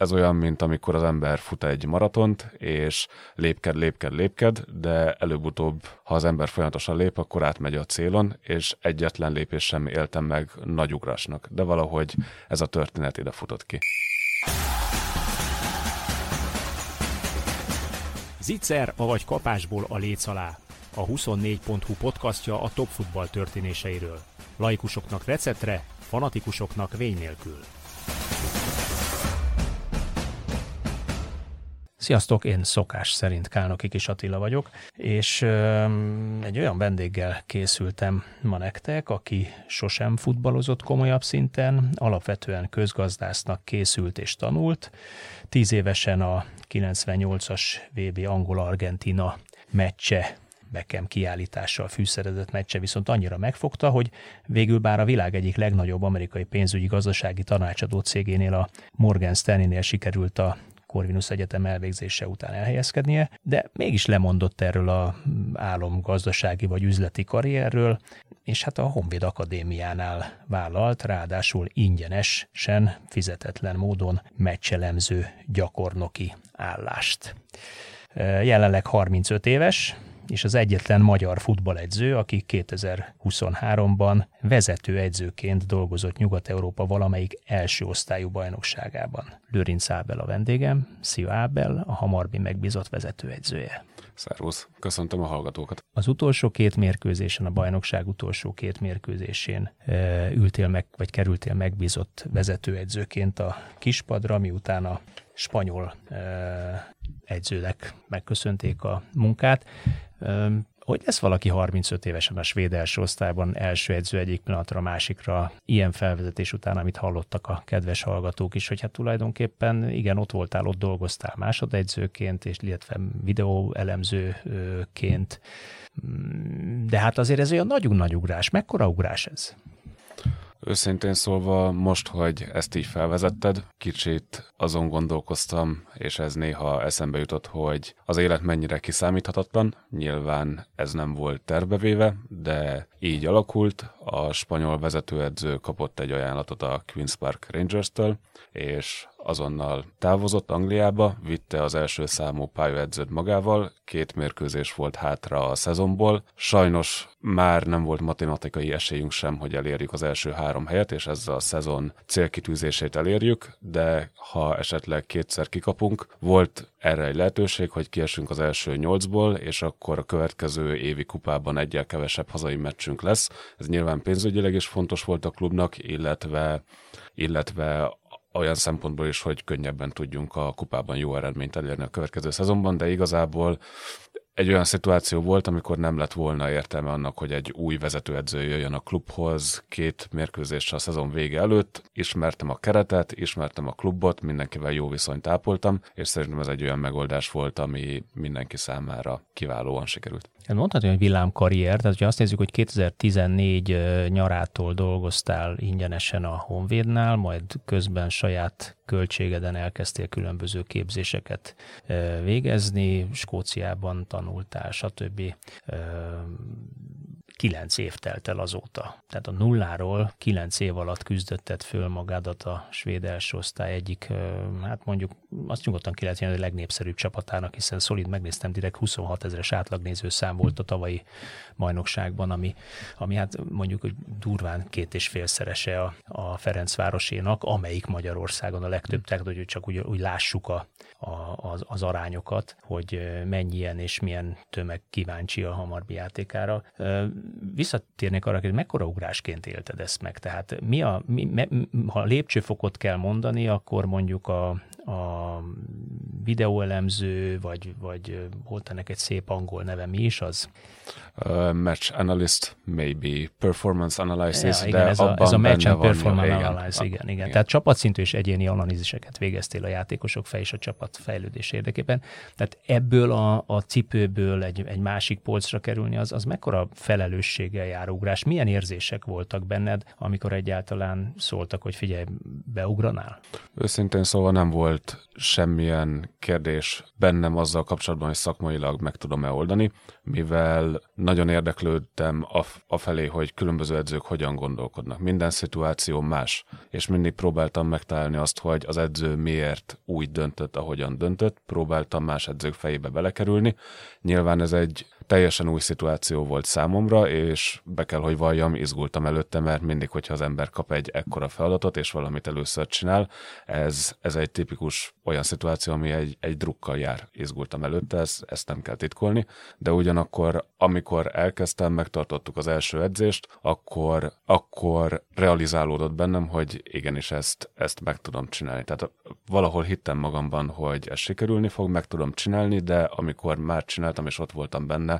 ez olyan, mint amikor az ember fut egy maratont, és lépked, lépked, lépked, de előbb-utóbb, ha az ember folyamatosan lép, akkor átmegy a célon, és egyetlen lépés sem éltem meg nagy ugrásnak. De valahogy ez a történet ide futott ki. Zicser, avagy kapásból a léc alá. A 24.hu podcastja a top futball történéseiről. Laikusoknak receptre, fanatikusoknak vény nélkül. Sziasztok, én szokás szerint Kálnoki Kis Attila vagyok, és egy olyan vendéggel készültem ma nektek, aki sosem futballozott komolyabb szinten, alapvetően közgazdásznak készült és tanult. Tíz évesen a 98-as VB Angola-Argentina meccse Beckham kiállítással fűszerezett meccse viszont annyira megfogta, hogy végül bár a világ egyik legnagyobb amerikai pénzügyi gazdasági tanácsadó cégénél, a Morgan Stanley-nél sikerült a Corvinus Egyetem elvégzése után elhelyezkednie, de mégis lemondott erről a álom gazdasági vagy üzleti karrierről, és hát a Honvéd Akadémiánál vállalt, ráadásul ingyenesen, fizetetlen módon meccselemző gyakornoki állást. Jelenleg 35 éves, és az egyetlen magyar futballedző, aki 2023-ban vezető edzőként dolgozott Nyugat-Európa valamelyik első osztályú bajnokságában. Lőrinc Ábel a vendégem, Szia Ábel, a Hamarbi megbízott vezetőedzője. Szervusz, köszöntöm a hallgatókat. Az utolsó két mérkőzésen, a bajnokság utolsó két mérkőzésén e, ültél meg, vagy kerültél megbízott vezetőedzőként a kispadra, miután a spanyol e, edzőnek megköszönték a munkát. Hogy lesz valaki 35 évesen a svéd első osztályban első edző egyik pillanatra a másikra, ilyen felvezetés után, amit hallottak a kedves hallgatók is, hogy hát tulajdonképpen igen, ott voltál, ott dolgoztál másodedzőként, és illetve videóelemzőként, mm, de hát azért ez olyan nagyon nagy ugrás. Mekkora ugrás ez? Őszintén szólva, most, hogy ezt így felvezetted, kicsit azon gondolkoztam, és ez néha eszembe jutott, hogy az élet mennyire kiszámíthatatlan. Nyilván ez nem volt tervevéve, de így alakult. A spanyol vezetőedző kapott egy ajánlatot a Queen's Park Rangers-től, és azonnal távozott Angliába, vitte az első számú pályaedzőt magával, két mérkőzés volt hátra a szezonból. Sajnos már nem volt matematikai esélyünk sem, hogy elérjük az első három helyet, és ezzel a szezon célkitűzését elérjük, de ha esetleg kétszer kikapunk, volt erre egy lehetőség, hogy kiesünk az első nyolcból, és akkor a következő évi kupában egyel kevesebb hazai meccsünk lesz. Ez nyilván pénzügyileg is fontos volt a klubnak, illetve illetve olyan szempontból is, hogy könnyebben tudjunk a kupában jó eredményt elérni a következő szezonban, de igazából egy olyan szituáció volt, amikor nem lett volna értelme annak, hogy egy új vezetőedző jöjjön a klubhoz két mérkőzéssel a szezon vége előtt. Ismertem a keretet, ismertem a klubot, mindenkivel jó viszonyt ápoltam, és szerintem ez egy olyan megoldás volt, ami mindenki számára kiválóan sikerült. Hát mondhatni, hogy villámkarrier, tehát ha azt nézzük, hogy 2014 nyarától dolgoztál ingyenesen a Honvédnál, majd közben saját költségeden elkezdtél különböző képzéseket végezni, Skóciában tanultál, stb kilenc év telt el azóta. Tehát a nulláról kilenc év alatt küzdötted föl magadat a svéd első osztály egyik, hát mondjuk azt nyugodtan ki lehet jelni, a legnépszerűbb csapatának, hiszen szolid megnéztem, direkt 26 ezeres átlagnéző szám volt a tavalyi bajnokságban, ami, ami hát mondjuk hogy durván két és félszerese a, a Ferencvárosénak, amelyik Magyarországon a legtöbb, tehát hogy csak úgy, úgy lássuk a, a, az, az arányokat, hogy mennyien és milyen tömeg kíváncsi a hamarbi játékára. Visszatérnék arra, hogy mekkora ugrásként élted ezt meg? Tehát mi a, mi, me, ha lépcsőfokot kell mondani, akkor mondjuk a, a videóelemző, vagy, vagy volt ennek egy szép angol neve, mi is az? Uh, match analyst, maybe performance analysis, ja, igen, de ez a, ez a match and performance van, analysis, igen, igen, igen. Tehát csapatszintű és egyéni analíziseket végeztél a játékosok fej és a csapat fejlődés érdekében. Tehát ebből a, a cipőből egy, egy másik polcra kerülni, az, az mekkora felelősséggel jár ugrás? Milyen érzések voltak benned, amikor egyáltalán szóltak, hogy figyelj, beugranál? Őszintén szóval nem volt semmilyen kérdés bennem azzal kapcsolatban, hogy szakmailag meg tudom-e oldani, mivel nagyon érdeklődtem afelé, hogy különböző edzők hogyan gondolkodnak. Minden szituáció más, és mindig próbáltam megtalálni azt, hogy az edző miért úgy döntött, ahogyan döntött, próbáltam más edzők fejébe belekerülni. Nyilván ez egy teljesen új szituáció volt számomra, és be kell, hogy valljam, izgultam előtte, mert mindig, hogyha az ember kap egy ekkora feladatot, és valamit először csinál, ez, ez egy tipikus olyan szituáció, ami egy, egy drukkal jár. Izgultam előtte, ezt, ezt nem kell titkolni, de ugyanakkor, amikor elkezdtem, megtartottuk az első edzést, akkor, akkor realizálódott bennem, hogy igenis ezt, ezt meg tudom csinálni. Tehát valahol hittem magamban, hogy ez sikerülni fog, meg tudom csinálni, de amikor már csináltam, és ott voltam benne,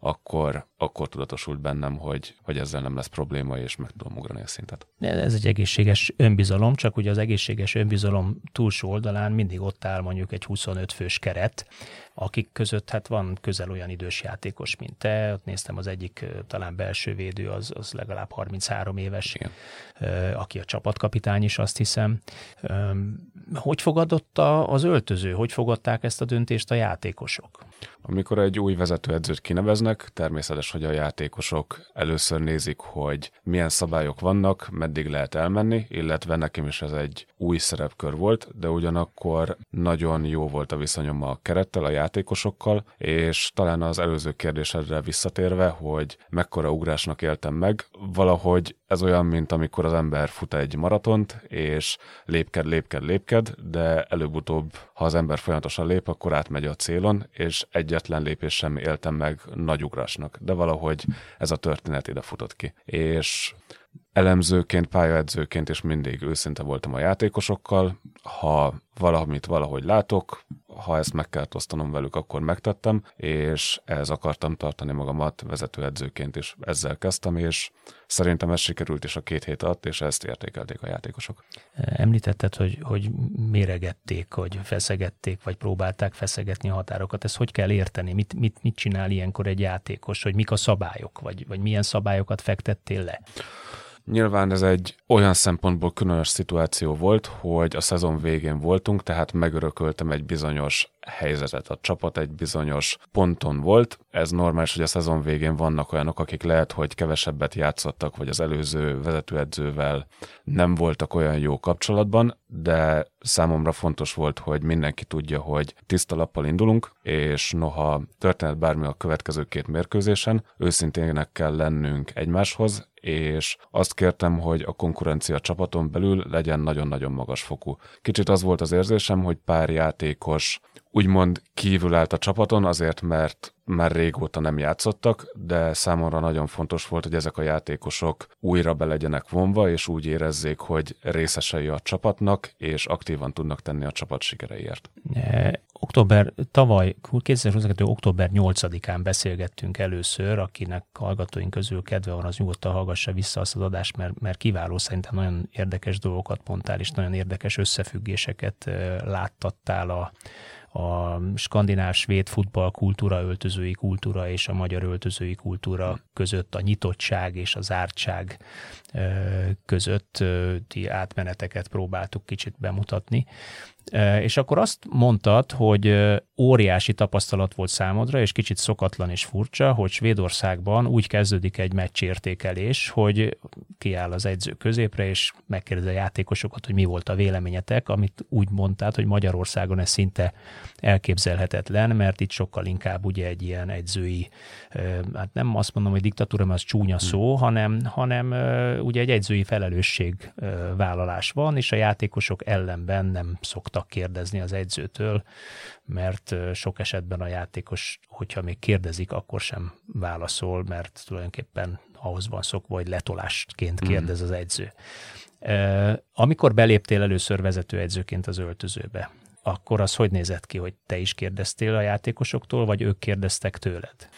akkor, akkor tudatosult bennem, hogy, hogy ezzel nem lesz probléma, és meg tudom ugrani a szintet. Ez egy egészséges önbizalom, csak ugye az egészséges önbizalom túlsó oldalán mindig ott áll mondjuk egy 25 fős keret, akik között hát van közel olyan idős játékos, mint te. Ott néztem az egyik talán belső védő, az, az legalább 33 éves, Igen. aki a csapatkapitány is, azt hiszem. Hogy fogadott az öltöző? Hogy fogadták ezt a döntést a játékosok? Amikor egy új vezetőedzőt kineveznek, természetes, hogy a játékosok először nézik, hogy milyen szabályok vannak, meddig lehet elmenni, illetve nekem is ez egy új szerepkör volt, de ugyanakkor nagyon jó volt a viszonyom a kerettel, a játékosokkal, és talán az előző kérdésedre visszatérve, hogy mekkora ugrásnak éltem meg, valahogy ez olyan, mint amikor az ember fut egy maratont, és lépked, lépked, lépked, de előbb-utóbb, ha az ember folyamatosan lép, akkor átmegy a célon, és egyetlen lépés sem éltem meg nagy ugrásnak. De valahogy ez a történet ide futott ki. És elemzőként, pályaedzőként és mindig őszinte voltam a játékosokkal. Ha valamit valahogy látok, ha ezt meg kellett osztanom velük, akkor megtettem, és ehhez akartam tartani magamat vezetőedzőként is. Ezzel kezdtem, és szerintem ez sikerült is a két hét alatt, és ezt értékelték a játékosok. Említetted, hogy, hogy méregették, hogy feszegették, vagy próbálták feszegetni a határokat. Ezt hogy kell érteni? Mit, mit, mit csinál ilyenkor egy játékos, hogy mik a szabályok, vagy, vagy milyen szabályokat fektettél le? Nyilván ez egy olyan szempontból különös szituáció volt, hogy a szezon végén voltunk, tehát megörököltem egy bizonyos helyzetet. A csapat egy bizonyos ponton volt. Ez normális, hogy a szezon végén vannak olyanok, akik lehet, hogy kevesebbet játszottak, vagy az előző vezetőedzővel nem voltak olyan jó kapcsolatban, de számomra fontos volt, hogy mindenki tudja, hogy tiszta lappal indulunk, és noha történet bármi a következő két mérkőzésen, őszintének kell lennünk egymáshoz, és azt kértem, hogy a konkurencia csapaton belül legyen nagyon-nagyon magas fokú. Kicsit az volt az érzésem, hogy pár játékos úgymond kívül állt a csapaton, azért mert már régóta nem játszottak, de számomra nagyon fontos volt, hogy ezek a játékosok újra be legyenek vonva, és úgy érezzék, hogy részesei a csapatnak, és aktívan tudnak tenni a csapat sikereiért. E, október, tavaly, 2022. október 8-án beszélgettünk először, akinek hallgatóink közül kedve van, az nyugodtan hallgassa vissza azt az adást, mert, mert kiváló szerintem nagyon érdekes dolgokat mondtál, és nagyon érdekes összefüggéseket e, láttattál a a skandináv svéd futballkultúra, öltözői kultúra és a magyar öltözői kultúra között a nyitottság és a zártság közötti átmeneteket próbáltuk kicsit bemutatni. És akkor azt mondtad, hogy óriási tapasztalat volt számodra, és kicsit szokatlan és furcsa, hogy Svédországban úgy kezdődik egy meccsértékelés, hogy kiáll az edző középre, és megkérdezi a játékosokat, hogy mi volt a véleményetek, amit úgy mondtad, hogy Magyarországon ez szinte elképzelhetetlen, mert itt sokkal inkább ugye egy ilyen edzői, hát nem azt mondom, hogy diktatúra, mert az csúnya szó, hmm. hanem, hanem ugye egy edzői felelősség vállalás van, és a játékosok ellenben nem szoktak kérdezni az edzőtől, mert sok esetben a játékos, hogyha még kérdezik, akkor sem válaszol, mert tulajdonképpen ahhoz van szokva, hogy letolástként hmm. kérdez az edző. Amikor beléptél először vezetőedzőként az öltözőbe, akkor az hogy nézett ki, hogy te is kérdeztél a játékosoktól, vagy ők kérdeztek tőled?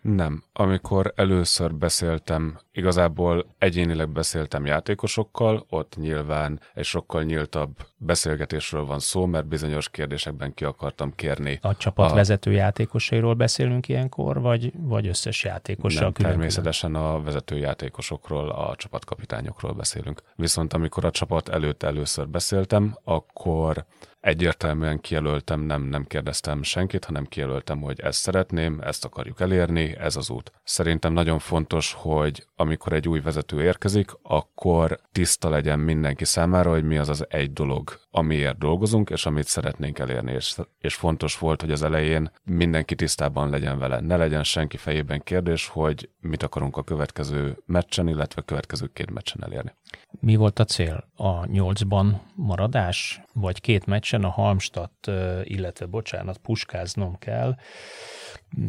Nem. Amikor először beszéltem, igazából egyénileg beszéltem játékosokkal, ott nyilván egy sokkal nyíltabb beszélgetésről van szó, mert bizonyos kérdésekben ki akartam kérni. A csapat a... vezető játékosairól beszélünk ilyenkor, vagy, vagy összes játékossal Nem, külön természetesen a vezető játékosokról, a csapatkapitányokról beszélünk. Viszont amikor a csapat előtt először beszéltem, akkor egyértelműen kijelöltem, nem, nem kérdeztem senkit, hanem kijelöltem, hogy ezt szeretném, ezt akarjuk elérni, ez az út. Szerintem nagyon fontos, hogy amikor egy új vezető érkezik, akkor tiszta legyen mindenki számára, hogy mi az az egy dolog, amiért dolgozunk, és amit szeretnénk elérni. És, és fontos volt, hogy az elején mindenki tisztában legyen vele. Ne legyen senki fejében kérdés, hogy mit akarunk a következő meccsen, illetve a következő két meccsen elérni. Mi volt a cél? A nyolcban maradás? Vagy két meccsen a Halmstadt, illetve bocsánat, puskáznom kell.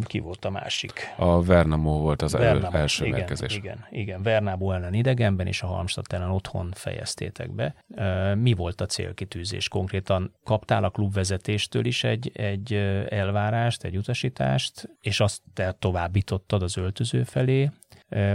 Ki volt a másik? A Vernamo volt az Vernamo, első igen, mérkőzés. Igen, igen. Vernamo ellen idegenben és a Halmstadt ellen otthon fejeztétek be. Mi volt a célkitűzés? Konkrétan kaptál a klubvezetéstől is egy, egy elvárást, egy utasítást, és azt te továbbítottad az öltöző felé,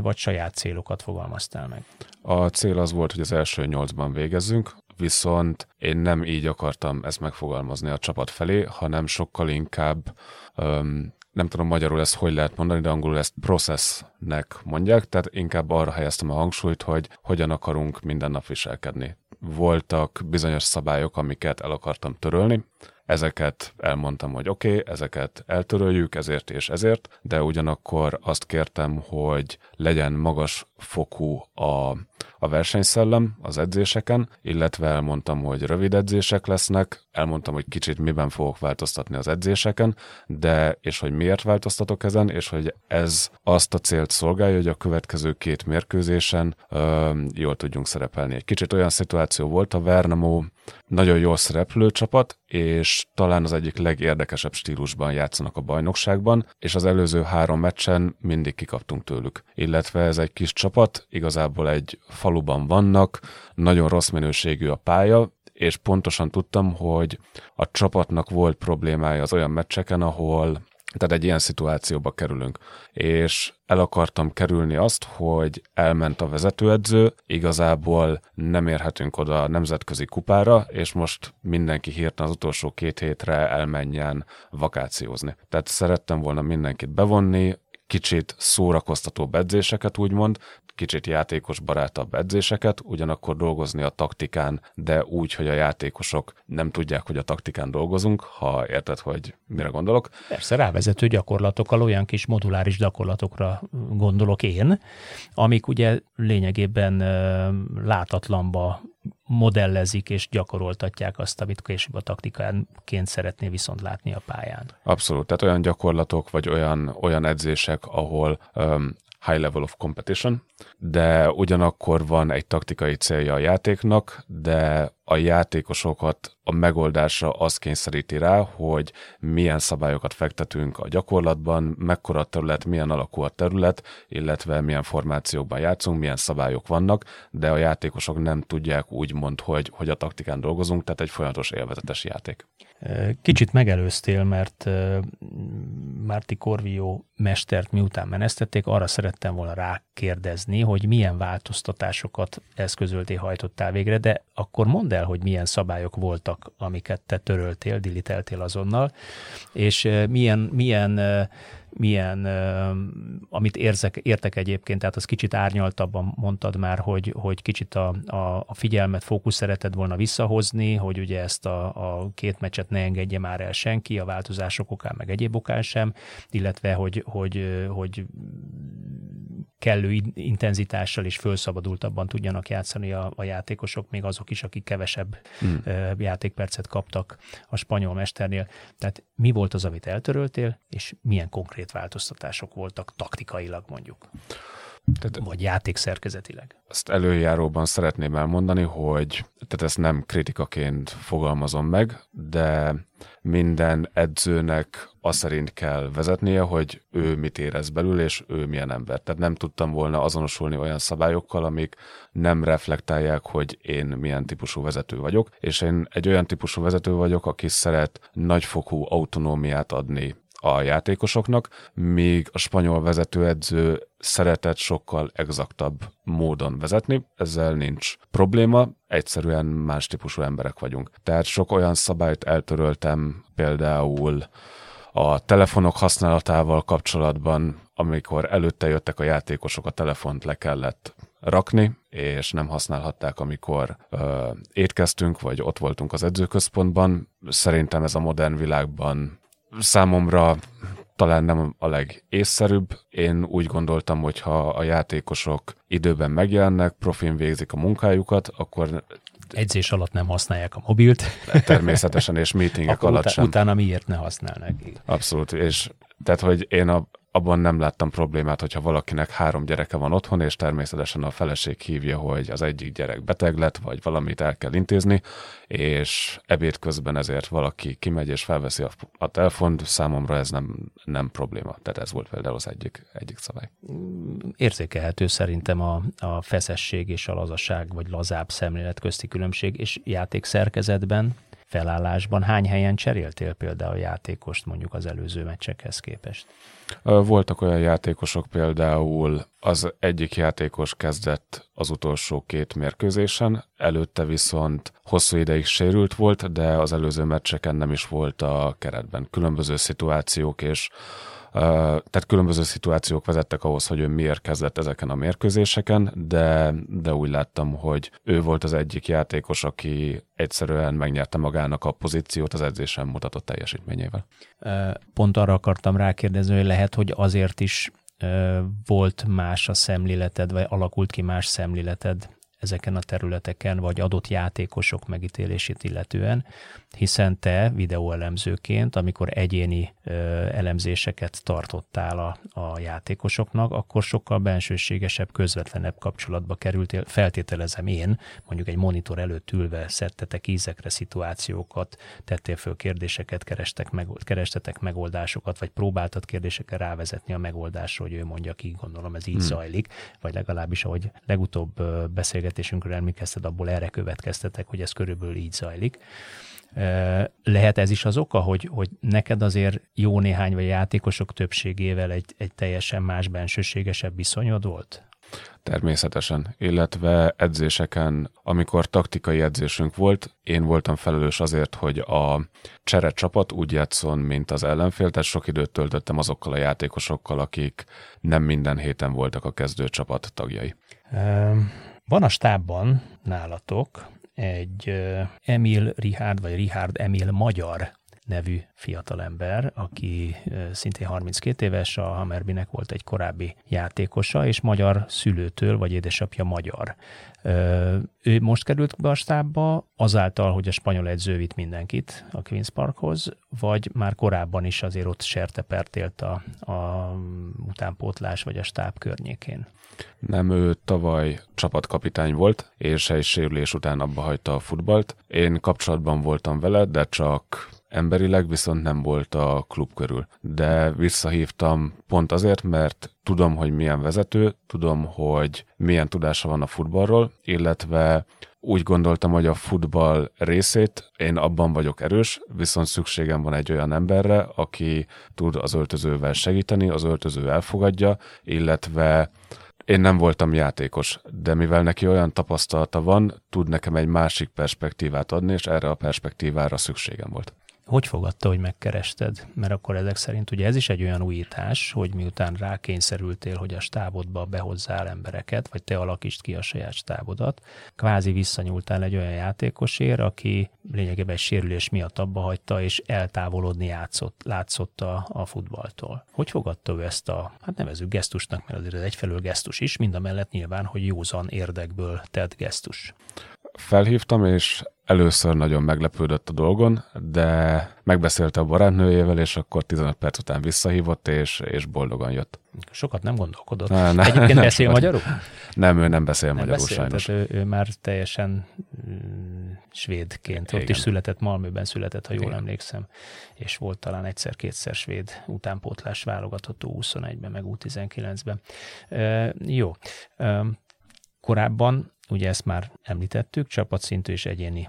vagy saját célokat fogalmaztál meg? A cél az volt, hogy az első nyolcban végezzünk, viszont én nem így akartam ezt megfogalmazni a csapat felé, hanem sokkal inkább um, nem tudom magyarul ezt hogy lehet mondani, de angolul ezt processnek mondják, tehát inkább arra helyeztem a hangsúlyt, hogy hogyan akarunk minden nap viselkedni. Voltak bizonyos szabályok, amiket el akartam törölni, ezeket elmondtam, hogy oké, okay, ezeket eltöröljük ezért és ezért, de ugyanakkor azt kértem, hogy legyen magas fokú a a versenyszellem az edzéseken, illetve elmondtam, hogy rövid edzések lesznek, elmondtam, hogy kicsit miben fogok változtatni az edzéseken, de és hogy miért változtatok ezen, és hogy ez azt a célt szolgálja, hogy a következő két mérkőzésen ö, jól tudjunk szerepelni. Egy kicsit olyan szituáció volt a Vernamo nagyon jól szereplő csapat, és talán az egyik legérdekesebb stílusban játszanak a bajnokságban, és az előző három meccsen mindig kikaptunk tőlük. Illetve ez egy kis csapat, igazából egy faluban vannak, nagyon rossz minőségű a pálya, és pontosan tudtam, hogy a csapatnak volt problémája az olyan meccseken, ahol tehát egy ilyen szituációba kerülünk. És el akartam kerülni azt, hogy elment a vezetőedző, igazából nem érhetünk oda a nemzetközi kupára, és most mindenki hirtelen az utolsó két hétre elmenjen vakációzni. Tehát szerettem volna mindenkit bevonni, kicsit szórakoztatóbb edzéseket úgymond, kicsit játékos barátabb edzéseket, ugyanakkor dolgozni a taktikán, de úgy, hogy a játékosok nem tudják, hogy a taktikán dolgozunk, ha érted, hogy mire gondolok. Persze rávezető gyakorlatokkal, olyan kis moduláris gyakorlatokra gondolok én, amik ugye lényegében látatlanba modellezik és gyakoroltatják azt, amit később a taktikánként szeretné viszont látni a pályán. Abszolút, tehát olyan gyakorlatok, vagy olyan, olyan edzések, ahol um, high level of competition, de ugyanakkor van egy taktikai célja a játéknak, de a játékosokat a megoldásra az kényszeríti rá, hogy milyen szabályokat fektetünk a gyakorlatban, mekkora a terület, milyen alakú a terület, illetve milyen formációkban játszunk, milyen szabályok vannak, de a játékosok nem tudják úgymond, hogy, hogy a taktikán dolgozunk, tehát egy folyamatos élvezetes játék. Kicsit megelőztél, mert Márti Korvió mestert miután menesztették, arra szerettem volna rákérdezni, hogy milyen változtatásokat eszközölté, hajtottál végre, de akkor mondd el, hogy milyen szabályok voltak, amiket te töröltél, diliteltél azonnal, és milyen, milyen milyen, amit érzek, értek egyébként, tehát az kicsit árnyaltabban mondtad már, hogy, hogy kicsit a, a, a figyelmet, fókusz szereted volna visszahozni, hogy ugye ezt a, a két meccset ne engedje már el senki, a változások okán, meg egyéb okán sem, illetve hogy, hogy, hogy kellő intenzitással és fölszabadultabban tudjanak játszani a, a játékosok, még azok is, akik kevesebb hmm. játékpercet kaptak a spanyol mesternél. Tehát mi volt az, amit eltöröltél, és milyen konkrét változtatások voltak taktikailag mondjuk? Tehát, vagy játékszerkezetileg. Ezt előjáróban szeretném elmondani, hogy tehát ezt nem kritikaként fogalmazom meg, de minden edzőnek azt szerint kell vezetnie, hogy ő mit érez belül, és ő milyen ember. Tehát nem tudtam volna azonosulni olyan szabályokkal, amik nem reflektálják, hogy én milyen típusú vezető vagyok, és én egy olyan típusú vezető vagyok, aki szeret nagyfokú autonómiát adni a játékosoknak, míg a spanyol vezetőedző szeretett sokkal exaktabb módon vezetni, ezzel nincs probléma, egyszerűen más típusú emberek vagyunk. Tehát sok olyan szabályt eltöröltem, például a telefonok használatával kapcsolatban, amikor előtte jöttek a játékosok, a telefont le kellett rakni, és nem használhatták, amikor ö, étkeztünk, vagy ott voltunk az edzőközpontban. Szerintem ez a modern világban számomra talán nem a legészszerűbb. Én úgy gondoltam, hogy ha a játékosok időben megjelennek, profin végzik a munkájukat, akkor Edzés alatt nem használják a mobilt. Természetesen, és meetingek alatt utá- sem. Utána miért ne használnak? Abszolút, és tehát, hogy én a, abban nem láttam problémát, hogyha valakinek három gyereke van otthon, és természetesen a feleség hívja, hogy az egyik gyerek beteg lett, vagy valamit el kell intézni, és ebéd közben ezért valaki kimegy és felveszi a, a telefont, számomra ez nem, nem probléma. Tehát ez volt például az egyik, egyik szabály. Érzékelhető szerintem a, a feszesség és a lazaság, vagy lazább szemlélet közti különbség, és játék szerkezetben, felállásban hány helyen cseréltél például játékost mondjuk az előző meccsekhez képest? Voltak olyan játékosok például, az egyik játékos kezdett az utolsó két mérkőzésen, előtte viszont hosszú ideig sérült volt, de az előző meccseken nem is volt a keretben. Különböző szituációk és tehát különböző szituációk vezettek ahhoz, hogy ő miért kezdett ezeken a mérkőzéseken, de, de úgy láttam, hogy ő volt az egyik játékos, aki egyszerűen megnyerte magának a pozíciót az edzésen mutatott teljesítményével. Pont arra akartam rákérdezni, hogy lehet, hogy azért is volt más a szemléleted, vagy alakult ki más szemléleted ezeken a területeken, vagy adott játékosok megítélését illetően, hiszen te videóelemzőként, amikor egyéni ö, elemzéseket tartottál a, a játékosoknak, akkor sokkal bensőségesebb, közvetlenebb kapcsolatba kerültél, feltételezem én, mondjuk egy monitor előtt ülve szedtetek ízekre szituációkat, tettél föl kérdéseket, kerestek meg, kerestetek megoldásokat, vagy próbáltad kérdésekkel rávezetni a megoldásra, hogy ő mondja ki, gondolom ez így hmm. zajlik, vagy legalábbis, ahogy legutóbb beszélgetésünkről emlékezted, abból erre következtetek, hogy ez körülbelül így zajlik. Lehet ez is az oka, hogy, hogy neked azért jó néhány vagy játékosok többségével egy, egy teljesen más bensőségesebb viszonyod volt? Természetesen, illetve edzéseken, amikor taktikai edzésünk volt, én voltam felelős azért, hogy a csere csapat úgy játszon, mint az ellenfél, tehát sok időt töltöttem azokkal a játékosokkal, akik nem minden héten voltak a kezdő csapat tagjai. Van a stábban nálatok egy Emil Richard, vagy Richard Emil Magyar nevű fiatalember, aki szintén 32 éves, a Hammerbinek volt egy korábbi játékosa, és magyar szülőtől, vagy édesapja magyar. Ő most került be a stábba azáltal, hogy a spanyol edző vitt mindenkit a Queen's Parkhoz, vagy már korábban is azért ott sertepert élt a, a utánpótlás vagy a stáb környékén? Nem, ő tavaly csapatkapitány volt, és egy sérülés után abba hagyta a futballt. Én kapcsolatban voltam vele, de csak emberileg viszont nem volt a klub körül. De visszahívtam pont azért, mert tudom, hogy milyen vezető, tudom, hogy milyen tudása van a futballról, illetve úgy gondoltam, hogy a futball részét én abban vagyok erős, viszont szükségem van egy olyan emberre, aki tud az öltözővel segíteni, az öltöző elfogadja, illetve én nem voltam játékos, de mivel neki olyan tapasztalata van, tud nekem egy másik perspektívát adni, és erre a perspektívára szükségem volt. Hogy fogadta, hogy megkerested? Mert akkor ezek szerint ugye ez is egy olyan újítás, hogy miután rákényszerültél, hogy a stábodba behozzál embereket, vagy te alakítsd ki a saját stábodat, kvázi visszanyúltál egy olyan játékosért, aki lényegében egy sérülés miatt abba hagyta, és eltávolodni játszott, látszott a, a futballtól. Hogy fogadta ő ezt a, hát nevezük gesztusnak, mert azért ez egyfelől gesztus is, mind a mellett nyilván, hogy józan érdekből tett gesztus felhívtam, és először nagyon meglepődött a dolgon, de megbeszélte a barátnőjével, és akkor 15 perc után visszahívott, és, és boldogan jött. Sokat nem gondolkodott. Ne, ne, Egyébként nem beszél sokat. magyarul? Nem, ő nem beszél nem magyarul beszél, sajnos. ő, ő már teljesen mm, svédként. Igen. Ott is született, Malmöben született, ha jól Igen. emlékszem, és volt talán egyszer-kétszer svéd utánpótlás válogatott 21-ben, meg U19-ben. E, jó. E, korábban ugye ezt már említettük, csapatszintű és egyéni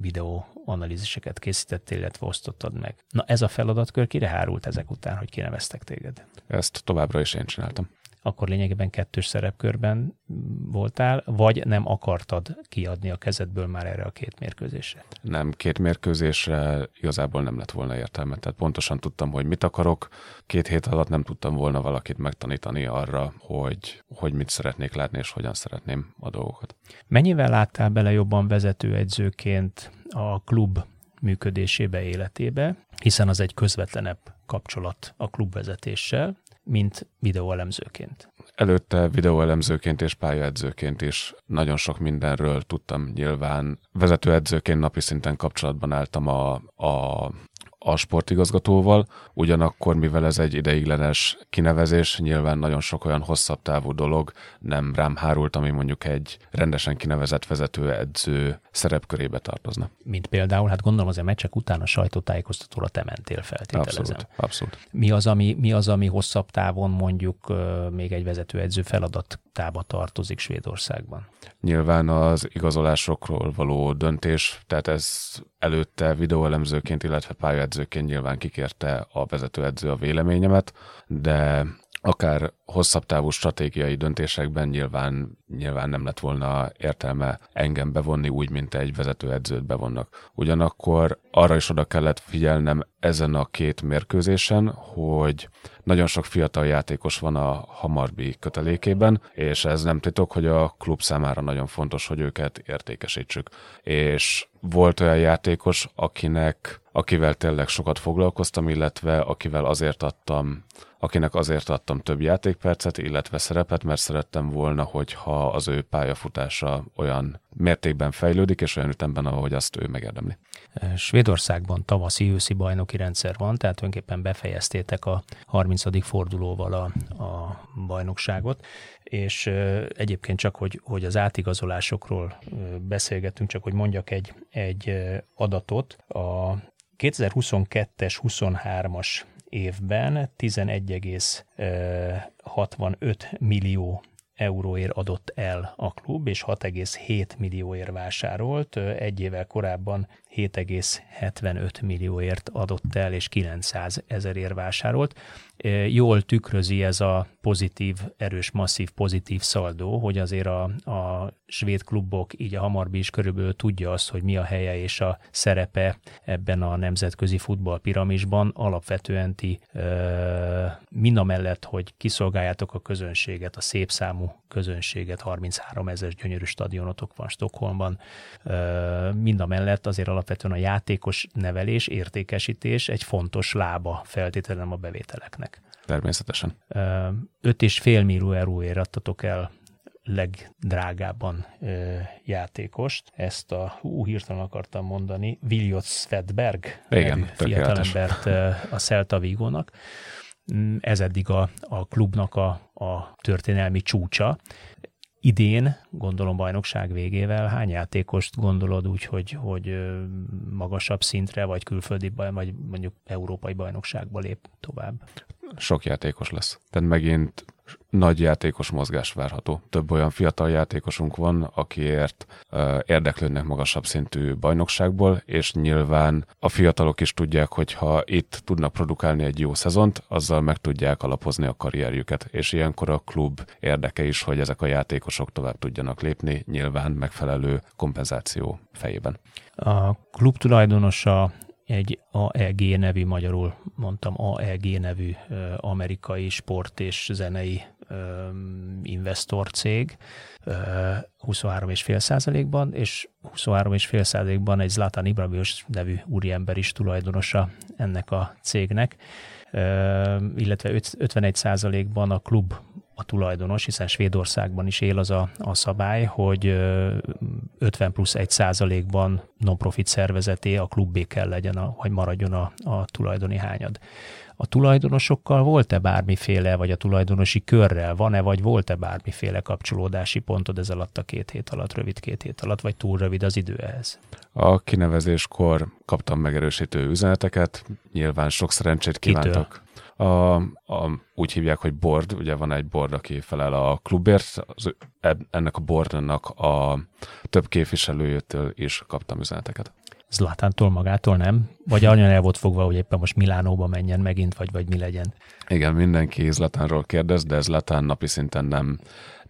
videó analíziseket készítettél, illetve osztottad meg. Na ez a feladatkör kire hárult ezek után, hogy kineveztek téged? Ezt továbbra is én csináltam akkor lényegében kettős szerepkörben voltál, vagy nem akartad kiadni a kezedből már erre a két mérkőzésre? Nem, két mérkőzésre igazából nem lett volna értelme. Tehát pontosan tudtam, hogy mit akarok. Két hét alatt nem tudtam volna valakit megtanítani arra, hogy, hogy mit szeretnék látni, és hogyan szeretném a dolgokat. Mennyivel láttál bele jobban vezetőegyzőként a klub működésébe, életébe, hiszen az egy közvetlenebb kapcsolat a klubvezetéssel, mint videóelemzőként. Előtte videóelemzőként és pályaedzőként is nagyon sok mindenről tudtam nyilván. Vezetőedzőként napi szinten kapcsolatban álltam a, a a sportigazgatóval, ugyanakkor, mivel ez egy ideiglenes kinevezés, nyilván nagyon sok olyan hosszabb távú dolog nem rám hárult, ami mondjuk egy rendesen kinevezett vezetőedző szerepkörébe tartozna. Mint például, hát gondolom az a meccsek után a sajtótájékoztatóra te mentél feltételezem. Abszolút, abszolút. Mi az, ami, mi az, ami hosszabb távon mondjuk még egy vezetőedző feladatába tartozik Svédországban? Nyilván az igazolásokról való döntés, tehát ez előtte videóelemzőként, illetve pályaedzőként nyilván kikérte a vezetőedző a véleményemet, de akár hosszabb távú stratégiai döntésekben nyilván, nyilván nem lett volna értelme engem bevonni úgy, mint egy vezetőedzőt bevonnak. Ugyanakkor arra is oda kellett figyelnem ezen a két mérkőzésen, hogy nagyon sok fiatal játékos van a Hamarbi kötelékében, és ez nem titok, hogy a klub számára nagyon fontos, hogy őket értékesítsük. És volt olyan játékos, akinek, akivel tényleg sokat foglalkoztam, illetve akivel azért adtam akinek azért adtam több játékpercet, illetve szerepet, mert szerettem volna, hogyha az ő pályafutása olyan mértékben fejlődik, és olyan ütemben, ahogy azt ő megérdemli. Svédországban tavaszi őszi bajnoki rendszer van, tehát tulajdonképpen befejeztétek a 30. fordulóval a, a bajnokságot, és egyébként csak, hogy, hogy az átigazolásokról beszélgetünk, csak hogy mondjak egy, egy adatot, a 2022-es, 23-as évben 11,65 millió euróért adott el a klub, és 6,7 millióért vásárolt. Egy évvel korábban 7,75 millióért adott el, és 900 ezerért vásárolt. Jól tükrözi ez a pozitív, erős, masszív pozitív szaldó, hogy azért a, a svéd klubok, így a Hamarbi is körülbelül tudja azt, hogy mi a helye és a szerepe ebben a nemzetközi futballpiramisban. Alapvetően ti mind a mellett, hogy kiszolgáljátok a közönséget, a szép számú közönséget, 33 ezer gyönyörű stadionotok van Stockholmban, mind a mellett azért alapvetően a játékos nevelés, értékesítés egy fontos lába feltételem a bevételeknek. Természetesen. 5,5 millió euróért adtatok el legdrágábban ö, játékost, ezt a, hú, hirtelen akartam mondani, Viljot Svedberg Igen, fiatalembert a Celta Vigónak. Mm, ez eddig a, a klubnak a, a történelmi csúcsa idén, gondolom bajnokság végével, hány játékost gondolod úgy, hogy, hogy magasabb szintre, vagy külföldi, baj, vagy mondjuk európai bajnokságba lép tovább? Sok játékos lesz. Tehát megint nagy játékos mozgás várható. Több olyan fiatal játékosunk van, akiért érdeklődnek magasabb szintű bajnokságból, és nyilván a fiatalok is tudják, hogy ha itt tudnak produkálni egy jó szezont, azzal meg tudják alapozni a karrierjüket, és ilyenkor a klub érdeke is, hogy ezek a játékosok tovább tudjanak lépni, nyilván megfelelő kompenzáció fejében. A klub tulajdonosa egy AEG nevű, magyarul mondtam AEG nevű amerikai sport és zenei investor cég 23,5 százalékban, és 23,5 százalékban egy Zlatan Ibrahimovic nevű úriember is tulajdonosa ennek a cégnek, illetve 51 százalékban a klub a tulajdonos, hiszen Svédországban is él az a, a szabály, hogy 50 plusz 1 százalékban non-profit szervezeté a klubbé kell legyen, a, hogy maradjon a, a tulajdoni hányad. A tulajdonosokkal volt-e bármiféle, vagy a tulajdonosi körrel van-e, vagy volt-e bármiféle kapcsolódási pontod ez alatt a két hét alatt, rövid két hét alatt, vagy túl rövid az idő ehhez? A kinevezéskor kaptam megerősítő üzeneteket, nyilván sok szerencsét kívántak. Kitől? A, a, úgy hívják, hogy board, ugye van egy board, aki felel a klubért, az, ennek a boardnak a több képviselőjétől is kaptam üzeneteket. Zlatántól magától nem? Vagy annyira el volt fogva, hogy éppen most Milánóba menjen megint, vagy, vagy mi legyen? Igen, mindenki Zlatánról kérdez, de Zlatán napi szinten nem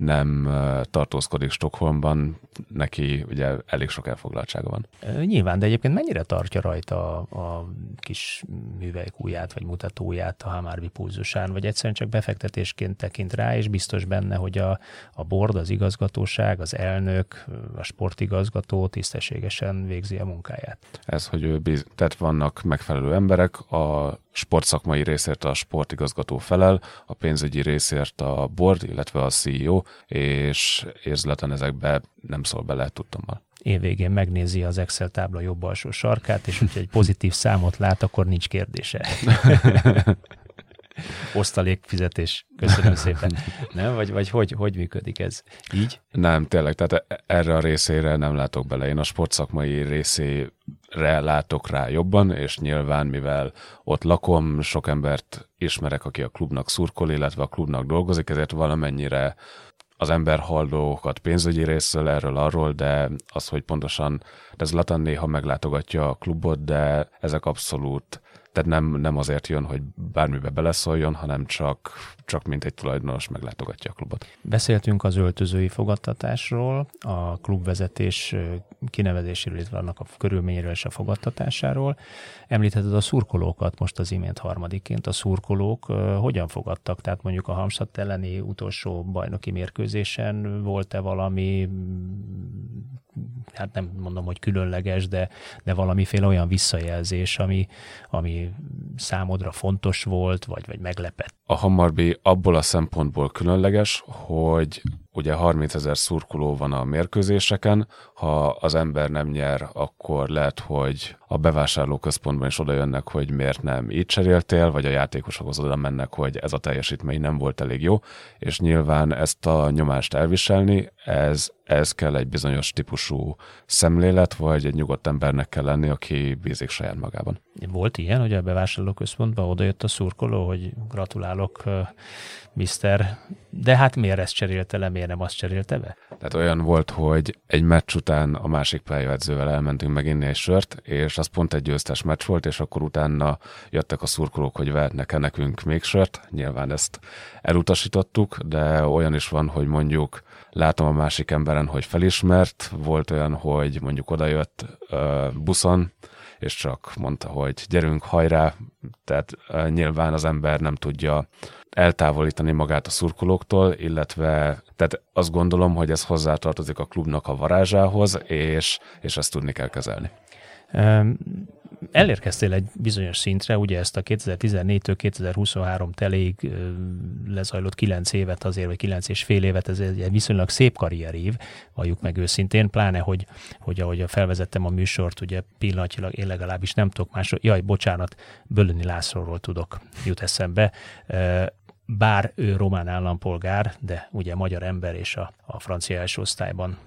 nem tartózkodik Stockholmban, neki ugye elég sok elfoglaltsága van. Nyilván, de egyébként mennyire tartja rajta a, a kis művelykúját vagy mutatóját a Hamarby pulzusán, vagy egyszerűen csak befektetésként tekint rá, és biztos benne, hogy a, a board, az igazgatóság, az elnök, a sportigazgató tisztességesen végzi a munkáját. Ez, hogy ő biz- tehát vannak megfelelő emberek, a sportszakmai részért a sportigazgató felel, a pénzügyi részért a board, illetve a CEO, és érzleten ezekbe nem szól bele tudtommal évvégén megnézi az Excel tábla jobb alsó sarkát, és hogyha egy pozitív számot lát, akkor nincs kérdése. Osztalékfizetés. Köszönöm szépen. Nem? Vagy, vagy hogy, hogy működik ez? Így? Nem, tényleg, tehát erre a részére nem látok bele. Én a sportszakmai részére látok rá jobban, és nyilván, mivel ott lakom, sok embert ismerek, aki a klubnak szurkol, illetve a klubnak dolgozik, ezért valamennyire az ember hall dolgokat pénzügyi részről, erről, arról, de az, hogy pontosan, de ez Latan néha meglátogatja a klubot, de ezek abszolút tehát nem, nem azért jön, hogy bármibe beleszóljon, hanem csak, csak mint egy tulajdonos meglátogatja a klubot. Beszéltünk az öltözői fogadtatásról, a klubvezetés kinevezéséről, illetve annak a körülményéről és a fogadtatásáról. Említetted a szurkolókat most az imént harmadiként. A szurkolók hogyan fogadtak? Tehát mondjuk a Hamstadt elleni utolsó bajnoki mérkőzésen volt-e valami hát nem mondom, hogy különleges, de, de valamiféle olyan visszajelzés, ami, ami számodra fontos volt, vagy, vagy meglepett. A Hammarby abból a szempontból különleges, hogy ugye 30 ezer szurkoló van a mérkőzéseken, ha az ember nem nyer, akkor lehet, hogy a bevásárlóközpontban is oda jönnek, hogy miért nem így cseréltél, vagy a játékosokhoz oda mennek, hogy ez a teljesítmény nem volt elég jó, és nyilván ezt a nyomást elviselni, ez, ez kell egy bizonyos típusú szemlélet, vagy egy nyugodt embernek kell lenni, aki bízik saját magában. Volt ilyen, hogy a bevásárlóközpontban odajött a szurkoló, hogy gratulálok, Mister, de hát miért ezt cserélte miért nem azt cserélte be? Tehát olyan volt, hogy egy meccs után a másik pályaedzővel elmentünk meginni egy sört, és az pont egy győztes meccs volt, és akkor utána jöttek a szurkolók, hogy vehetnek-e nekünk még sört. Nyilván ezt elutasítottuk, de olyan is van, hogy mondjuk látom a másik emberen, hogy felismert, volt olyan, hogy mondjuk odajött uh, buszon, és csak mondta, hogy gyerünk, hajrá, tehát uh, nyilván az ember nem tudja eltávolítani magát a szurkolóktól, illetve tehát azt gondolom, hogy ez hozzátartozik a klubnak a varázsához, és, és ezt tudni kell kezelni. Elérkeztél egy bizonyos szintre, ugye ezt a 2014-től 2023 teléig lezajlott 9 évet azért, vagy 9 és fél évet, ez egy viszonylag szép karrierív, valljuk meg őszintén, pláne, hogy, hogy ahogy felvezettem a műsort, ugye pillanatilag én legalábbis nem tudok másról, jaj, bocsánat, Bölöni Lászlóról tudok, jut eszembe, bár ő román állampolgár, de ugye magyar ember és a, a francia első osztályban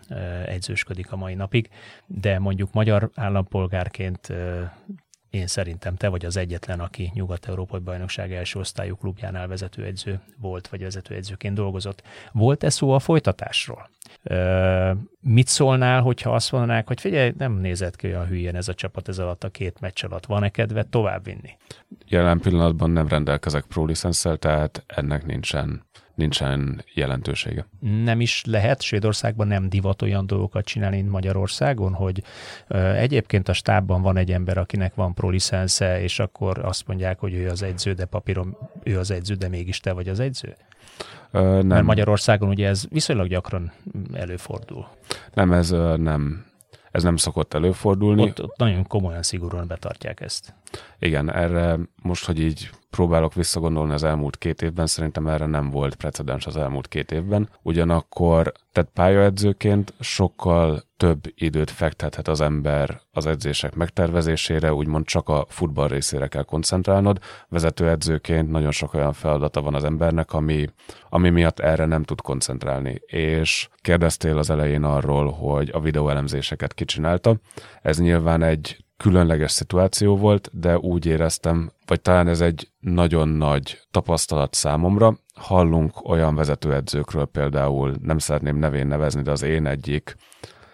egyzősködik a mai napig, de mondjuk magyar állampolgárként én szerintem te vagy az egyetlen, aki Nyugat-Európai Bajnokság első osztályú klubjánál vezetőedző volt, vagy vezetőedzőként dolgozott. Volt-e szó a folytatásról? Ö, mit szólnál, hogyha azt mondanák, hogy figyelj, nem nézett ki olyan hülyén ez a csapat ez alatt a két meccs alatt, van-e kedved továbbvinni? Jelen pillanatban nem rendelkezek pro tehát ennek nincsen nincsen jelentősége. Nem is lehet Svédországban nem divat olyan dolgokat csinálni, mint Magyarországon, hogy egyébként a stábban van egy ember, akinek van prolicensze, és akkor azt mondják, hogy ő az egyző, de papíron ő az egyző, de mégis te vagy az egyző? Ö, nem. Mert Magyarországon ugye ez viszonylag gyakran előfordul. Nem, ez nem, ez nem szokott előfordulni. Ott, ott nagyon komolyan, szigorúan betartják ezt. Igen, erre most, hogy így próbálok visszagondolni az elmúlt két évben, szerintem erre nem volt precedens az elmúlt két évben. Ugyanakkor, tehát pályaedzőként sokkal több időt fektethet az ember az edzések megtervezésére, úgymond csak a futball részére kell koncentrálnod. Vezetőedzőként nagyon sok olyan feladata van az embernek, ami, ami miatt erre nem tud koncentrálni. És kérdeztél az elején arról, hogy a videóelemzéseket kicsinálta. Ez nyilván egy különleges szituáció volt, de úgy éreztem, vagy talán ez egy nagyon nagy tapasztalat számomra. Hallunk olyan vezetőedzőkről például, nem szeretném nevén nevezni, de az én egyik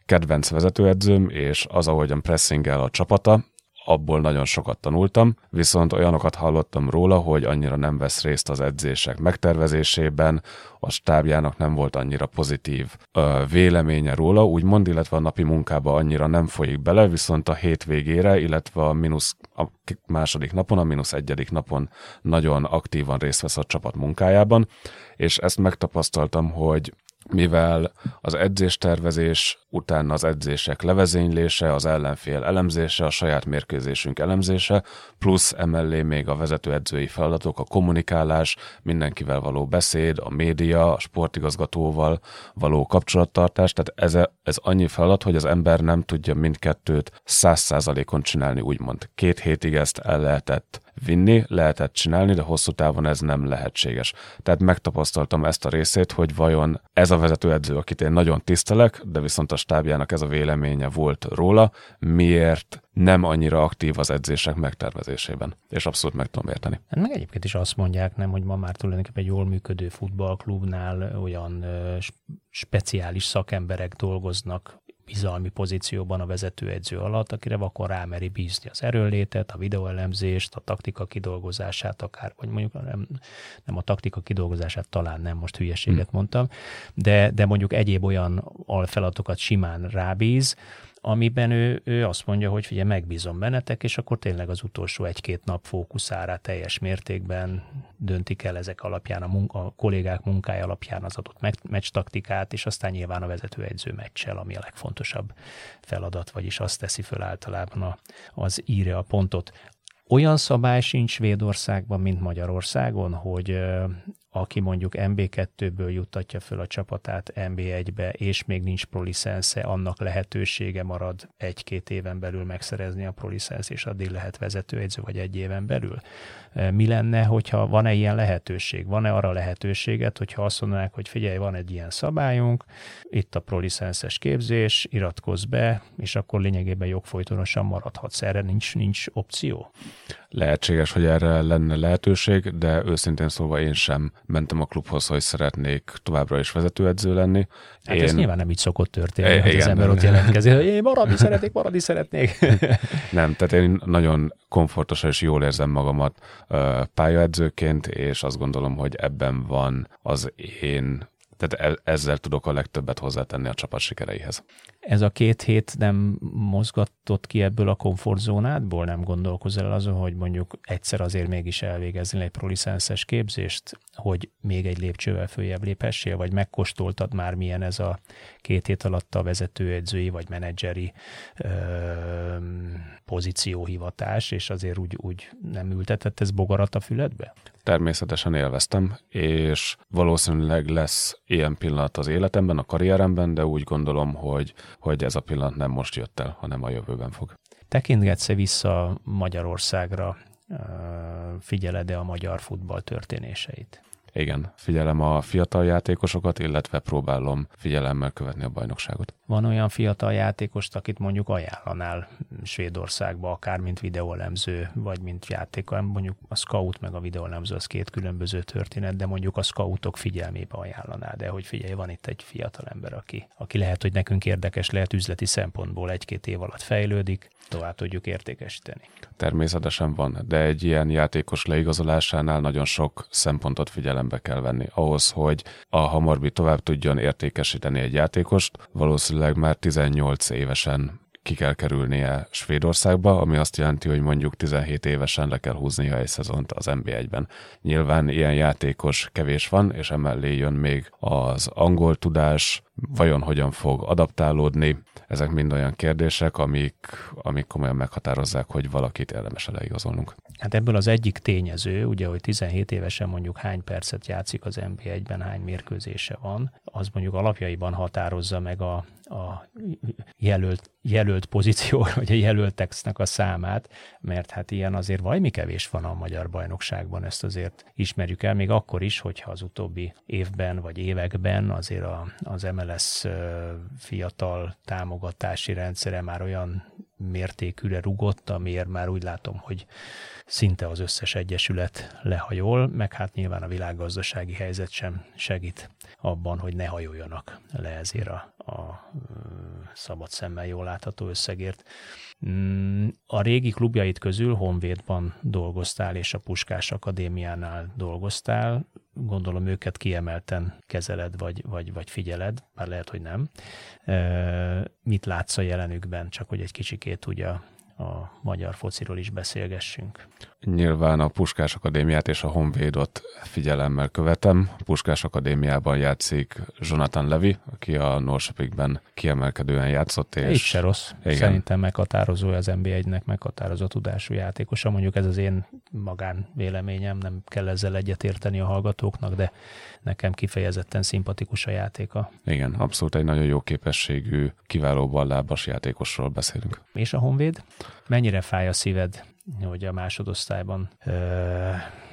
kedvenc vezetőedzőm, és az, ahogyan pressingel a csapata, abból nagyon sokat tanultam, viszont olyanokat hallottam róla, hogy annyira nem vesz részt az edzések megtervezésében, a stábjának nem volt annyira pozitív ö, véleménye róla, úgymond, illetve a napi munkába annyira nem folyik bele, viszont a hétvégére, illetve a mínusz a második napon, a mínusz egyedik napon nagyon aktívan részt vesz a csapat munkájában, és ezt megtapasztaltam, hogy mivel az edzéstervezés, utána az edzések levezénylése, az ellenfél elemzése, a saját mérkőzésünk elemzése, plusz emellé még a vezetőedzői feladatok, a kommunikálás, mindenkivel való beszéd, a média, a sportigazgatóval való kapcsolattartás, tehát ez, ez annyi feladat, hogy az ember nem tudja mindkettőt száz százalékon csinálni, úgymond. Két hétig ezt el lehetett vinni, lehetett csinálni, de hosszú távon ez nem lehetséges. Tehát megtapasztaltam ezt a részét, hogy vajon ez a vezetőedző, akit én nagyon tisztelek, de viszont a stábjának ez a véleménye volt róla, miért nem annyira aktív az edzések megtervezésében. És abszolút meg tudom érteni. Hát meg egyébként is azt mondják, nem, hogy ma már tulajdonképpen egy jól működő futballklubnál olyan ö, speciális szakemberek dolgoznak bizalmi pozícióban a vezetőedző alatt, akire vakon rámeri bízni az erőnlétet, a videóelemzést, a taktika kidolgozását akár, vagy mondjuk nem, nem a taktika kidolgozását talán nem, most hülyeséget hmm. mondtam, de, de mondjuk egyéb olyan alfeladatokat simán rábíz, amiben ő, ő azt mondja, hogy ugye megbízom bennetek, és akkor tényleg az utolsó egy-két nap fókuszára teljes mértékben döntik el ezek alapján, a, munka, a kollégák munkája alapján az adott meccs taktikát, és aztán nyilván a vezetőegyző meccsel, ami a legfontosabb feladat, vagyis azt teszi föl általában a, az írja a pontot. Olyan szabály sincs Svédországban, mint Magyarországon, hogy aki mondjuk MB2-ből juttatja föl a csapatát MB1-be, és még nincs prolicensze, annak lehetősége marad egy-két éven belül megszerezni a prolicensz, és addig lehet vezetőegyző, vagy egy éven belül. Mi lenne, hogyha van-e ilyen lehetőség? Van-e arra lehetőséget, hogyha azt mondanák, hogy figyelj, van egy ilyen szabályunk, itt a prolicenszes képzés, iratkozz be, és akkor lényegében jogfolytonosan maradhatsz. Erre nincs, nincs opció? Lehetséges, hogy erre lenne lehetőség, de őszintén szólva én sem mentem a klubhoz, hogy szeretnék továbbra is vezetőedző lenni. Hát én... ez nyilván nem így szokott történni, é, hogy igen, az ember ott jelentkezik, hogy én maradni szeretnék, maradni szeretnék. nem, tehát én nagyon komfortosan és jól érzem magamat pályaedzőként, és azt gondolom, hogy ebben van az én tehát e- ezzel tudok a legtöbbet hozzátenni a csapat sikereihez. Ez a két hét nem mozgatott ki ebből a komfortzónádból? Nem gondolkozol el azon, hogy mondjuk egyszer azért mégis elvégezni egy prolicenszes képzést, hogy még egy lépcsővel följebb léphessél, vagy megkóstoltad már milyen ez a két hét alatt a vezetőedzői vagy menedzseri ö, pozícióhivatás, és azért úgy, úgy nem ültetett ez bogarat a füledbe? Természetesen élveztem, és valószínűleg lesz ilyen pillanat az életemben, a karrieremben, de úgy gondolom, hogy, hogy ez a pillanat nem most jött el, hanem a jövőben fog. Tekintgetsz-e vissza Magyarországra, figyeled-e a magyar futball történéseit? Igen, figyelem a fiatal játékosokat, illetve próbálom figyelemmel követni a bajnokságot. Van olyan fiatal játékost, akit mondjuk ajánlanál Svédországba, akár mint videólemző, vagy mint játék, mondjuk a scout meg a videólemző az két különböző történet, de mondjuk a scoutok figyelmébe ajánlaná, de hogy figyelj, van itt egy fiatal ember, aki, aki lehet, hogy nekünk érdekes lehet üzleti szempontból egy-két év alatt fejlődik, tovább tudjuk értékesíteni. Természetesen van, de egy ilyen játékos leigazolásánál nagyon sok szempontot figyelembe kell venni. Ahhoz, hogy a Hamorbi tovább tudjon értékesíteni egy játékost, valószínűleg már 18 évesen ki kell kerülnie Svédországba, ami azt jelenti, hogy mondjuk 17 évesen le kell húznia egy szezont az NB1-ben. Nyilván ilyen játékos kevés van, és emellé jön még az angol tudás, vajon hogyan fog adaptálódni. Ezek mind olyan kérdések, amik, amik komolyan meghatározzák, hogy valakit érdemes leigazolnunk. Hát ebből az egyik tényező, ugye, hogy 17 évesen mondjuk hány percet játszik az NB1-ben, hány mérkőzése van, az mondjuk alapjaiban határozza meg a, a jelölt, jelölt pozíció, vagy a jelölteknek a számát, mert hát ilyen azért vajmi kevés van a magyar bajnokságban, ezt azért ismerjük el, még akkor is, hogyha az utóbbi évben vagy években azért a, az MLS fiatal támogatási rendszere már olyan mértékűre rugott, amiért már úgy látom, hogy szinte az összes egyesület lehajol, meg hát nyilván a világgazdasági helyzet sem segít abban, hogy ne hajoljanak le ezért a, a szabad szemmel jól látható összegért. Mm, a régi klubjait közül Honvédban dolgoztál, és a Puskás Akadémiánál dolgoztál. Gondolom őket kiemelten kezeled, vagy, vagy, vagy figyeled, már lehet, hogy nem. Mit látsz a jelenükben, csak hogy egy kicsikét ugye a magyar fociról is beszélgessünk. Nyilván a Puskás Akadémiát és a Honvédot figyelemmel követem. A Puskás Akadémiában játszik Jonathan Levy, aki a Norshopikben kiemelkedően játszott. És... Így se rossz. Igen. Szerintem meghatározó az NB1-nek, meghatározó tudású játékosa. Mondjuk ez az én magán véleményem, nem kell ezzel egyetérteni a hallgatóknak, de nekem kifejezetten szimpatikus a játéka. Igen, abszolút egy nagyon jó képességű, kiváló ballábas játékosról beszélünk. És a Honvéd? Mennyire fáj a szíved, hogy a másodosztályban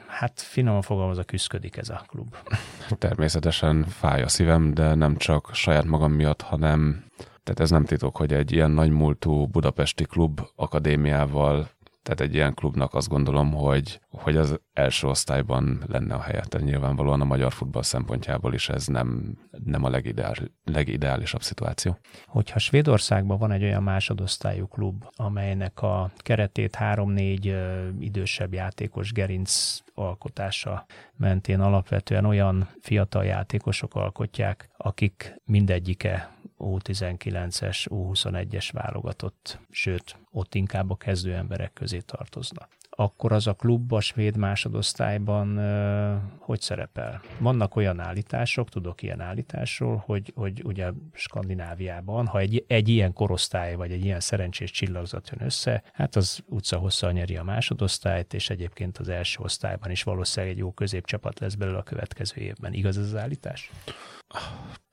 hát finoman fogalmazva küzdködik ez a klub? Természetesen fáj a szívem, de nem csak saját magam miatt, hanem tehát ez nem titok, hogy egy ilyen nagymúltú budapesti klub akadémiával tehát egy ilyen klubnak azt gondolom, hogy, hogy az első osztályban lenne a helye. Tehát nyilvánvalóan a magyar futball szempontjából is ez nem, nem a legideál, legideálisabb szituáció. Hogyha Svédországban van egy olyan másodosztályú klub, amelynek a keretét három-négy idősebb játékos gerinc alkotása mentén alapvetően olyan fiatal játékosok alkotják, akik mindegyike U19-es, U21-es válogatott, sőt, ott inkább a kezdő emberek közé tartoznak akkor az a klub a svéd másodosztályban hogy szerepel? Vannak olyan állítások, tudok ilyen állításról, hogy, hogy ugye Skandináviában, ha egy, egy ilyen korosztály vagy egy ilyen szerencsés csillagzat jön össze, hát az utca hosszal nyeri a másodosztályt, és egyébként az első osztályban is valószínűleg egy jó középcsapat lesz belőle a következő évben. Igaz ez az állítás?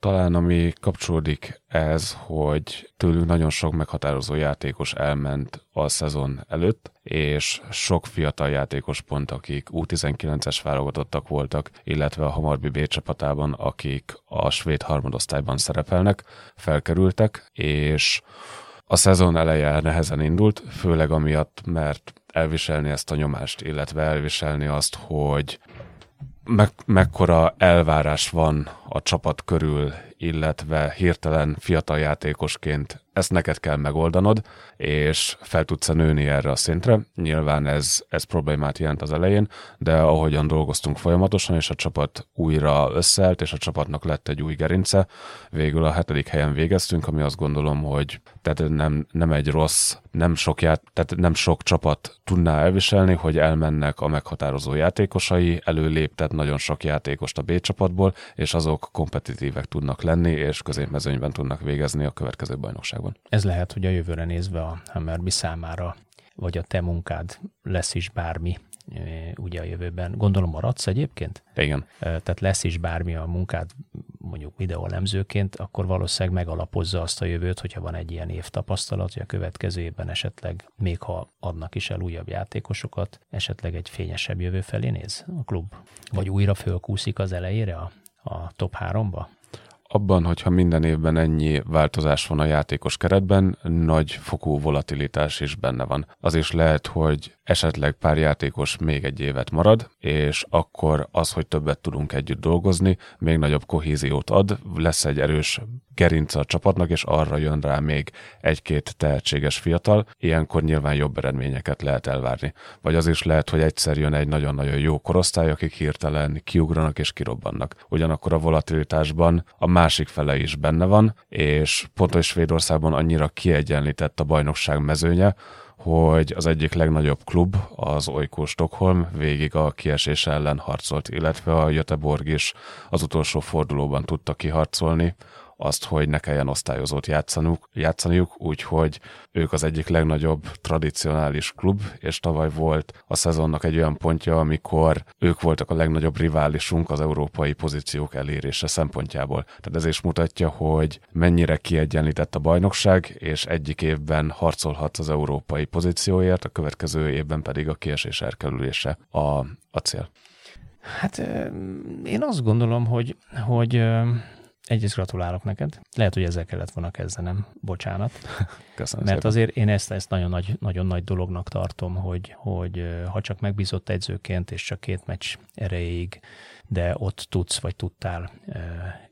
Talán ami kapcsolódik ez, hogy tőlünk nagyon sok meghatározó játékos elment a szezon előtt, és sok fiatal játékos pont, akik U19-es válogatottak voltak, illetve a Hamarbi B csapatában, akik a svéd harmadosztályban szerepelnek, felkerültek, és a szezon eleje nehezen indult, főleg amiatt, mert elviselni ezt a nyomást, illetve elviselni azt, hogy meg, mekkora elvárás van a csapat körül, illetve hirtelen fiatal játékosként ezt neked kell megoldanod, és fel tudsz nőni erre a szintre. Nyilván ez, ez problémát jelent az elején, de ahogyan dolgoztunk folyamatosan, és a csapat újra összeállt, és a csapatnak lett egy új gerince, végül a hetedik helyen végeztünk, ami azt gondolom, hogy tehát nem, nem egy rossz, nem sok, ját, tehát nem sok csapat tudná elviselni, hogy elmennek a meghatározó játékosai, előléptet nagyon sok játékost a B csapatból, és azok kompetitívek tudnak lenni, és középmezőnyben tudnak végezni a következő bajnokságban világon. Ez lehet, hogy a jövőre nézve a Hammerby számára, vagy a te munkád lesz is bármi, ugye a jövőben. Gondolom maradsz egyébként? Igen. Tehát lesz is bármi a munkád, mondjuk videólemzőként, akkor valószínűleg megalapozza azt a jövőt, hogyha van egy ilyen év tapasztalat, hogy a következő évben esetleg, még ha adnak is el újabb játékosokat, esetleg egy fényesebb jövő felé néz a klub? Vagy újra fölkúszik az elejére a, a top 3-ba? Abban, hogyha minden évben ennyi változás van a játékos keretben, nagy fokú volatilitás is benne van. Az is lehet, hogy esetleg pár játékos még egy évet marad, és akkor az, hogy többet tudunk együtt dolgozni, még nagyobb kohéziót ad, lesz egy erős gerince a csapatnak, és arra jön rá még egy-két tehetséges fiatal, ilyenkor nyilván jobb eredményeket lehet elvárni. Vagy az is lehet, hogy egyszer jön egy nagyon-nagyon jó korosztály, akik hirtelen kiugranak és kirobbannak. Ugyanakkor a volatilitásban a másik fele is benne van, és pont, hogy Svédországban annyira kiegyenlített a bajnokság mezőnye, hogy az egyik legnagyobb klub, az Oiko Stockholm végig a kiesés ellen harcolt, illetve a Göteborg is az utolsó fordulóban tudta kiharcolni azt, hogy ne kelljen osztályozót játszanuk, játszaniuk, úgyhogy ők az egyik legnagyobb tradicionális klub, és tavaly volt a szezonnak egy olyan pontja, amikor ők voltak a legnagyobb riválisunk az európai pozíciók elérése szempontjából. Tehát ez is mutatja, hogy mennyire kiegyenlített a bajnokság, és egyik évben harcolhat az európai pozícióért, a következő évben pedig a kiesés elkerülése a, a cél. Hát én azt gondolom, hogy, hogy egyrészt gratulálok neked. Lehet, hogy ezzel kellett volna kezdenem. Bocsánat. Köszönöm Mert szépen. azért én ezt, ezt nagyon, nagy, nagyon nagy dolognak tartom, hogy, hogy ha csak megbízott edzőként, és csak két meccs erejéig, de ott tudsz, vagy tudtál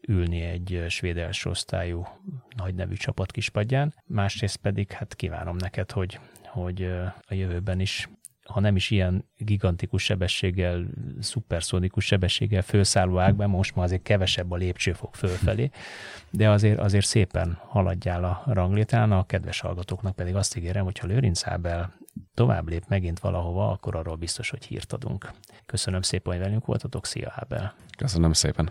ülni egy svéd első osztályú nagy nevű csapat kispadján. Másrészt pedig hát kívánom neked, hogy, hogy a jövőben is ha nem is ilyen gigantikus sebességgel, szuperszónikus sebességgel fölszálló ágban, most már azért kevesebb a lépcsőfok fölfelé, de azért, azért szépen haladjál a ranglétrán, a kedves hallgatóknak pedig azt ígérem, hogy ha Lőrinc Ábel tovább lép megint valahova, akkor arról biztos, hogy hírt adunk. Köszönöm szépen, hogy velünk voltatok, szia Ábel! Köszönöm szépen!